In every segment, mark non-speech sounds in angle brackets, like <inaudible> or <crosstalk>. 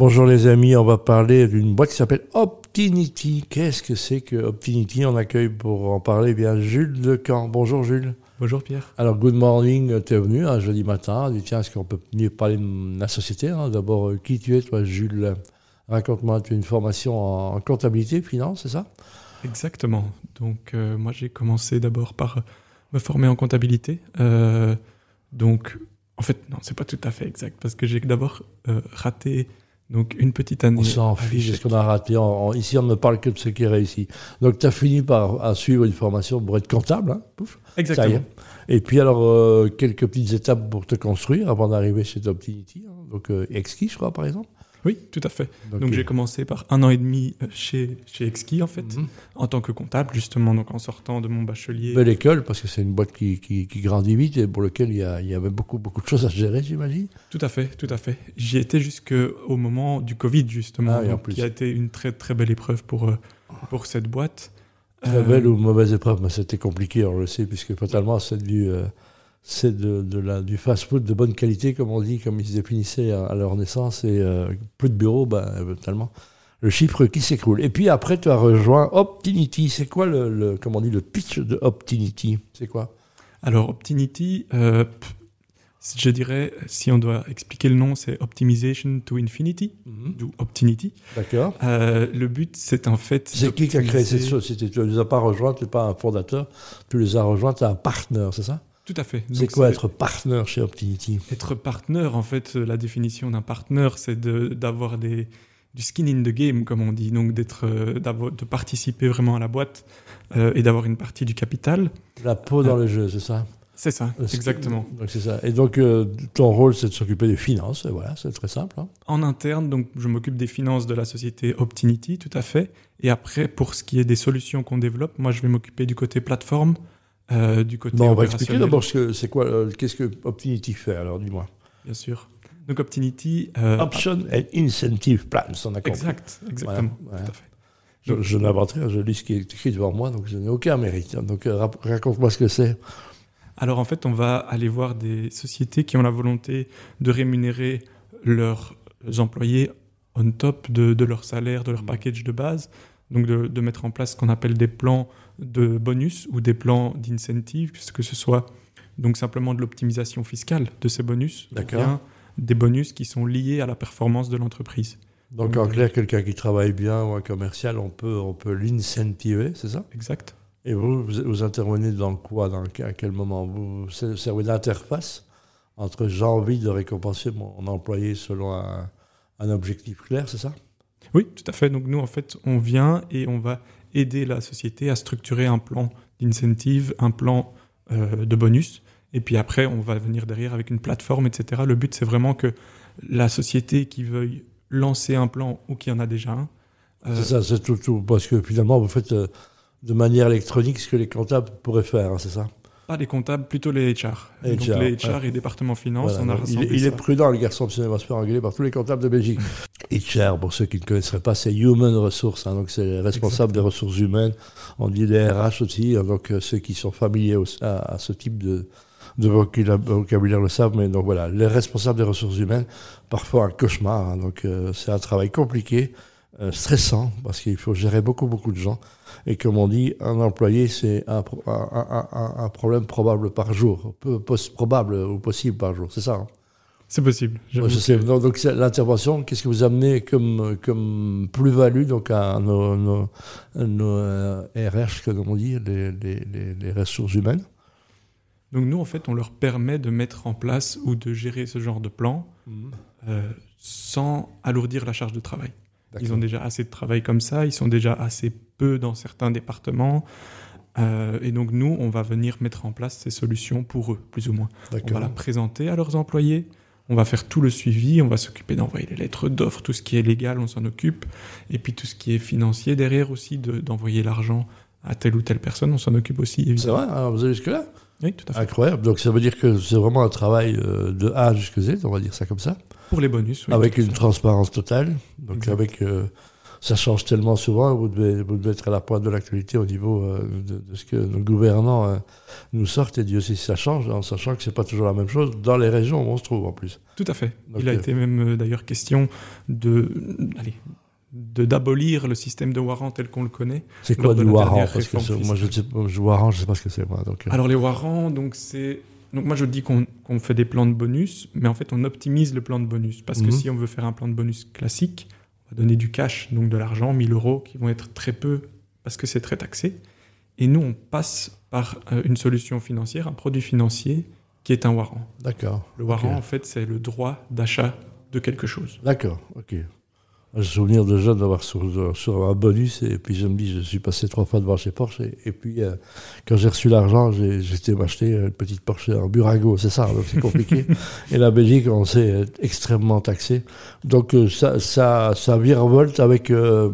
Bonjour les amis, on va parler d'une boîte qui s'appelle Optinity. Qu'est-ce que c'est que Optinity? On accueille pour en parler bien Jules Decamp. Bonjour Jules. Bonjour Pierre. Alors good morning, tu es venu un jeudi matin, dit tiens, est-ce qu'on peut mieux parler de la société hein? D'abord, euh, qui tu es toi Jules? Raconte-moi, tu as une formation en comptabilité, finance, c'est ça? Exactement. Donc euh, moi j'ai commencé d'abord par me former en comptabilité. Euh, donc en fait non, c'est pas tout à fait exact parce que j'ai d'abord euh, raté donc une petite année. On s'en fiche, ce qu'on a raté Ici on ne parle que de ce qui est réussi. Donc tu as fini par à suivre une formation pour être comptable, hein Pouf. Exactement. Et puis alors quelques petites étapes pour te construire avant d'arriver chez Optinity. Hein. Donc Exki, je crois par exemple. Oui, tout à fait. donc j'ai commencé par un an et demi euh, chez, chez Exki, en fait, mhm. en tant que comptable, justement, donc en sortant de mon bachelier. Belle école, parce que c'est une boîte qui, qui, grandit vite et pour laquelle il y, a, il y avait beaucoup, beaucoup de choses à gérer, j'imagine. Tout à fait, tout à fait. J'y étais jusqu'au moment du Covid, justement, ah, qui a été une très, très belle épreuve pour, euh, pour cette boîte. Très belle ou mauvaise épreuve, mais c'était compliqué, on le sait, puisque totalement, cette vue c'est de, la, du fast-food de bonne qualité, comme on dit, comme ils se définissaient à, leur naissance, et euh, plus de bureaux, ben, tellement. Le chiffre qui s'écroule. Et puis après, tu as rejoint Optinity. C'est quoi le, comment on dit, le pitch de Optinity? C'est quoi? Alors, Optinity, euh, je dirais, si on doit expliquer le nom, c'est Optimization to Infinity, mhm. d'où Optinity. D'accord. Euh, le but, c'est en fait. C'est qui qui a créé cette société Tu ne les as pas rejoints, tu n'es pas un fondateur, tu les as rejoints, tu es un partenaire, c'est ça? Tout à fait. C'est quoi être partenaire chez Optinity Être partenaire, en fait, la définition d'un partenaire, c'est d'avoir du skin in the game, comme on dit, donc d'être, euh, de participer vraiment à la boîte euh, et d'avoir une partie du capital. La peau dans euh, le jeu, c'est ça? C'est ça, exactement. Donc c'est ça. Et donc ton rôle, c'est de s'occuper des finances. Et voilà, c'est très simple. Hein. En interne, donc je m'occupe des finances de la société Optinity, tout à fait. Et après, pour ce qui est des solutions qu'on développe, moi, je vais m'occuper du côté plateforme euh, du côté On va expliquer d'abord ce c'est quoi, euh, qu'est-ce que Optinity fait, alors dis-moi. Bien sûr. Donc Optinity... Euh, Option and Incentive Plans, on a compris. Exact, exactement, tout à fait. Je, je n'invente rien, je lis ce qui est écrit devant moi, donc je n'ai aucun mérite. Donc raconte-moi ce que c'est. Alors en fait, on va aller voir des sociétés qui ont la volonté de rémunérer leurs employés on top de, de leur salaire, de leur package de base, donc de, de mettre en place ce qu'on appelle des plans de bonus ou des plans d'incentive, que ce soit donc simplement de l'optimisation fiscale de ces bonus, bien des bonus qui sont liés à la performance de l'entreprise. Donc, en clair, quelqu'un qui travaille bien ou un commercial, on peut, on peut l'incentiver, c'est ça? Exact. Et vous, vous, intervenez dans quoi? Dans, À quel moment? Vous servez d'interface entre j'ai envie de récompenser mon employé selon un, un objectif clair, c'est ça? Oui, tout à fait. Donc nous, en fait, on vient et on va aider la société à structurer un plan d'incentive, un plan euh, de bonus. Et puis après, on va venir derrière avec une plateforme, etc. Le but, c'est vraiment que la société qui veuille lancer un plan ou qui en a déjà un. Euh, c'est ça, c'est tout, tout, Parce que finalement, vous faites euh, de manière électronique ce que les comptables pourraient faire, hein, c'est ça? Pas les comptables, plutôt les HR. Les Donc les HR et département finance, on a il, est, prudent, le garçon, parce va se faire engueuler par tous les comptables de Belgique. HR, pour ceux qui ne connaisseraient pas, c'est Human Resources, hein, donc c'est responsable des ressources humaines. On dit les RH aussi, hein, donc euh, ceux qui sont familiers à, ce type de, de vocabulaire le savent, mais donc voilà, les responsables des ressources humaines, parfois un cauchemar, hein, donc euh, c'est un travail compliqué, euh, stressant, parce qu'il faut gérer beaucoup, beaucoup de gens. Et comme on dit, un employé, c'est un, un, problème probable par jour, peu, probable ou possible par jour, c'est ça hein? C'est possible. Donc, l'intervention, qu'est-ce que vous amenez comme, comme plus-value donc à nos, nos, nos euh, RH, comme on dit, les, les, les, ressources humaines? Donc nous, en fait, on leur permet de mettre en place ou de gérer ce genre de plan mmh. euh, sans alourdir la charge de travail. Ils ont déjà assez de travail comme ça, ils sont déjà assez peu dans certains départements. Euh, et donc nous, on va venir mettre en place ces solutions pour eux, plus ou moins. On va la présenter à leurs employés, on va faire tout le suivi, on va s'occuper d'envoyer les lettres d'offres, tout ce qui est légal, on s'en occupe. Et puis tout ce qui est financier derrière aussi, d'envoyer l'argent à telle ou telle personne, on s'en occupe aussi. C'est vrai, alors vous allez jusque-là? Oui, tout à fait. Incroyable. Donc ça veut dire que c'est vraiment un travail euh, de A jusqu'à Z, on va dire ça comme ça? Pour les bonus, oui. Avec une transparence totale, donc avec euh, ça change tellement souvent, vous devez, vous devez être à la pointe de l'actualité au niveau euh, de, de, ce que nos gouvernants euh, nous sortent, et Dieu sait si ça change, en sachant que c'est pas toujours la même chose dans les régions où on se trouve en plus. Tout à fait. Donc, Il a euh, été même d'ailleurs question de, allez, de d'abolir le système de warrant tel qu'on le connaît. C'est quoi du warrant Parce que moi, je, sais, warrant, je sais pas ce que c'est. Donc, Alors les warrants, donc c'est donc moi je dis qu'on fait des plans de bonus, mais en fait on optimise le plan de bonus. Parce que mhm. si on veut faire un plan de bonus classique, va donner du cash, donc de l'argent, 1000 euros, qui vont être très peu parce que c'est très taxé. Et nous on passe par euh, une solution financière, un produit financier qui est un warrant. D'accord. Le warrant en fait c'est le droit d'achat de quelque chose. D'accord, ok. J'ai souvenir de jeune d'avoir sur, sur, un bonus et puis je me dis, je suis passé trois fois devant chez Porsche et, puis euh, quand j'ai reçu l'argent, j'étais m'acheter une petite Porsche en Burago, c'est ça, donc c'est compliqué. <laughs> et la Belgique, on sait, extrêmement taxé. Donc euh, ça, ça, ça virevolte avec, euh,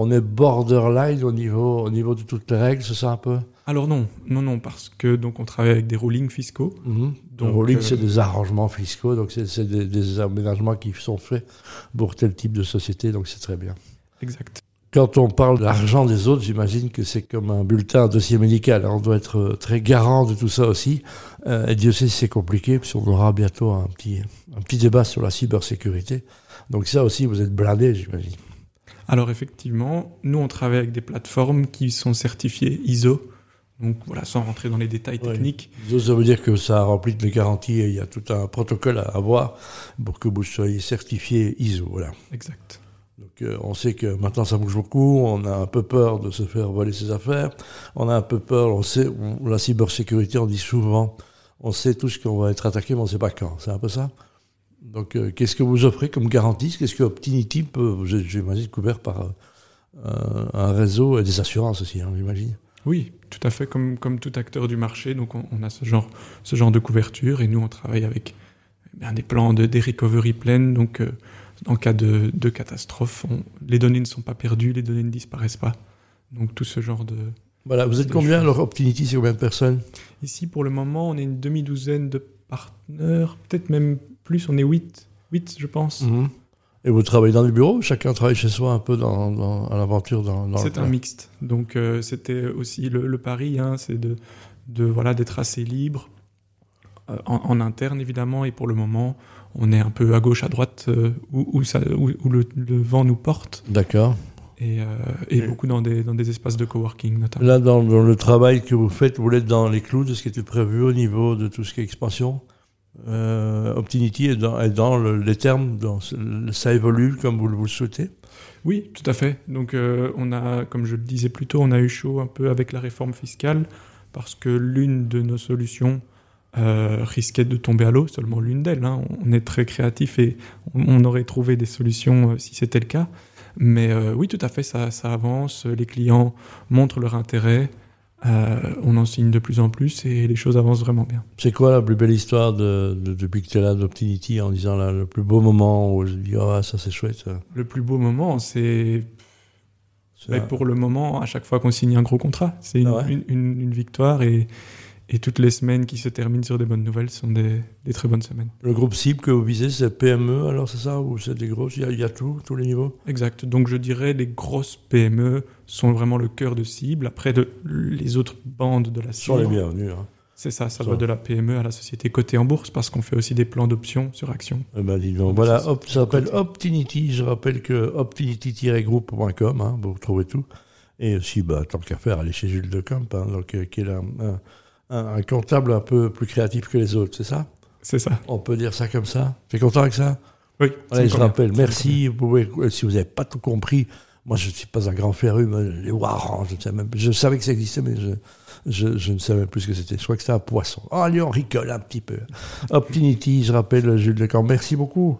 on est borderline au niveau, au niveau de toutes les règles, c'est ça un peu? Alors non, non, non, parce que donc on travaille avec des rulings fiscaux. Mhm. Donc, ruling, c'est des arrangements fiscaux, donc c'est des, aménagements qui sont faits pour tel type de société, donc c'est très bien. Exact. Quand on parle d'argent des autres, j'imagine que c'est comme un bulletin, un dossier médical. On doit être euh, très garant de tout ça aussi. Euh, et Dieu sait si c'est compliqué, puisqu'on aura bientôt un petit, un petit débat sur la cybersécurité. Donc ça aussi, vous êtes blindé, j'imagine. Alors effectivement, nous on travaille avec des plateformes qui sont certifiées ISO donc voilà, sans rentrer dans les détails techniques. Ça veut dire que ça remplit les garanties et il y a tout un protocole à avoir pour que vous soyez certifié ISO. Voilà. Exact. Donc euh, on sait que maintenant ça bouge beaucoup, on a un peu peur de se faire voler ses affaires, on a un peu peur, on sait, la cybersécurité, on dit souvent, on sait tous qu'on va être attaqué, mais on ne sait pas quand. C'est un peu ça? Donc euh, qu'est-ce que vous offrez comme garantie? Qu'est-ce que Optinity peut, j'imagine, couvert par euh, un réseau et des assurances aussi, hein, j'imagine oui, tout à fait, comme, comme tout acteur du marché. Donc, on, a ce genre, ce genre de couverture et nous, on travaille avec eh des plans de des recovery plans. Donc, euh, en cas de, de catastrophe, les données ne sont pas perdues, les données ne disparaissent pas. Donc, tout ce genre de. Voilà, vous êtes combien alors Optinity, c'est combien de personnes? Ici, pour le moment, on est une demi-douzaine de partenaires, peut-être même plus, on est 8, 8 je pense. Mhm. Et vous travaillez dans le bureau Chacun travaille chez soi un peu dans, à l'aventure dans, C'est un mixte. Donc euh, c'était aussi le, pari, hein, c'est de, de voilà d'être assez libre euh, en, interne évidemment. Et pour le moment, on est un peu à gauche, à droite euh, où, ça, où, le, vent nous porte. D'accord. Et, et, beaucoup dans des, dans des espaces de coworking notamment. Là, dans, dans, le travail que vous faites, vous êtes dans les clous de ce qui était prévu au niveau de tout ce qui est expansion? Euh, Optinity est dans, les termes, ça évolue comme vous, le souhaitez Oui, tout à fait. Donc euh, on a, comme je le disais plus tôt, on a eu chaud un peu avec la réforme fiscale parce que l'une de nos solutions euh, risquait de tomber à l'eau, seulement l'une d'elles. Hein. On est très créatif et on, aurait trouvé des solutions si c'était le cas. Mais oui, tout à fait, ça avance. Les clients montrent leur intérêt. Euh, on en signe de plus en plus et les choses avancent vraiment bien. C'est quoi la plus belle histoire de, de, depuis que tu es là d'Optinity en disant là, le plus beau moment où je dis ah ça c'est chouette Le plus beau moment c'est pour le moment à chaque fois qu'on signe un gros contrat c'est une, ah une, victoire et, et toutes les semaines qui se terminent sur des bonnes nouvelles sont des, très bonnes semaines. Le groupe cible que vous visez, c'est PME, alors c'est ça Ou c'est des grosses Il y, a, tout, tous les niveaux? Exact. Donc je dirais les grosses PME sont vraiment le cœur de cible. Après, de, les autres bandes de la cible. Sont les bienvenus. Hein. C'est ça, ça va de la PME à la société cotée en bourse parce qu'on fait aussi des plans d'options sur actions. Eh ben, voilà, ça s'appelle Optinity. Je rappelle que optinity-group.com, hein, vous retrouvez tout. Et aussi, bah, tant qu'à faire, aller chez Jules Decamp, hein, donc, euh, qui est là un, comptable un peu plus créatif que les autres, c'est ça? C'est ça. On peut dire ça comme ça? Tu es content avec ça? Oui. Allez, je rappelle, merci. Vous pouvez, si vous n'avez pas tout compris, moi je ne suis pas un grand féru, mais les warrants, je, même, je savais que ça existait, mais je, je, je, ne savais plus ce que c'était. Je crois que c'était un poisson. Oh, allez, on rigole un petit peu. Optinity, je rappelle, Jules Lecamp, merci beaucoup.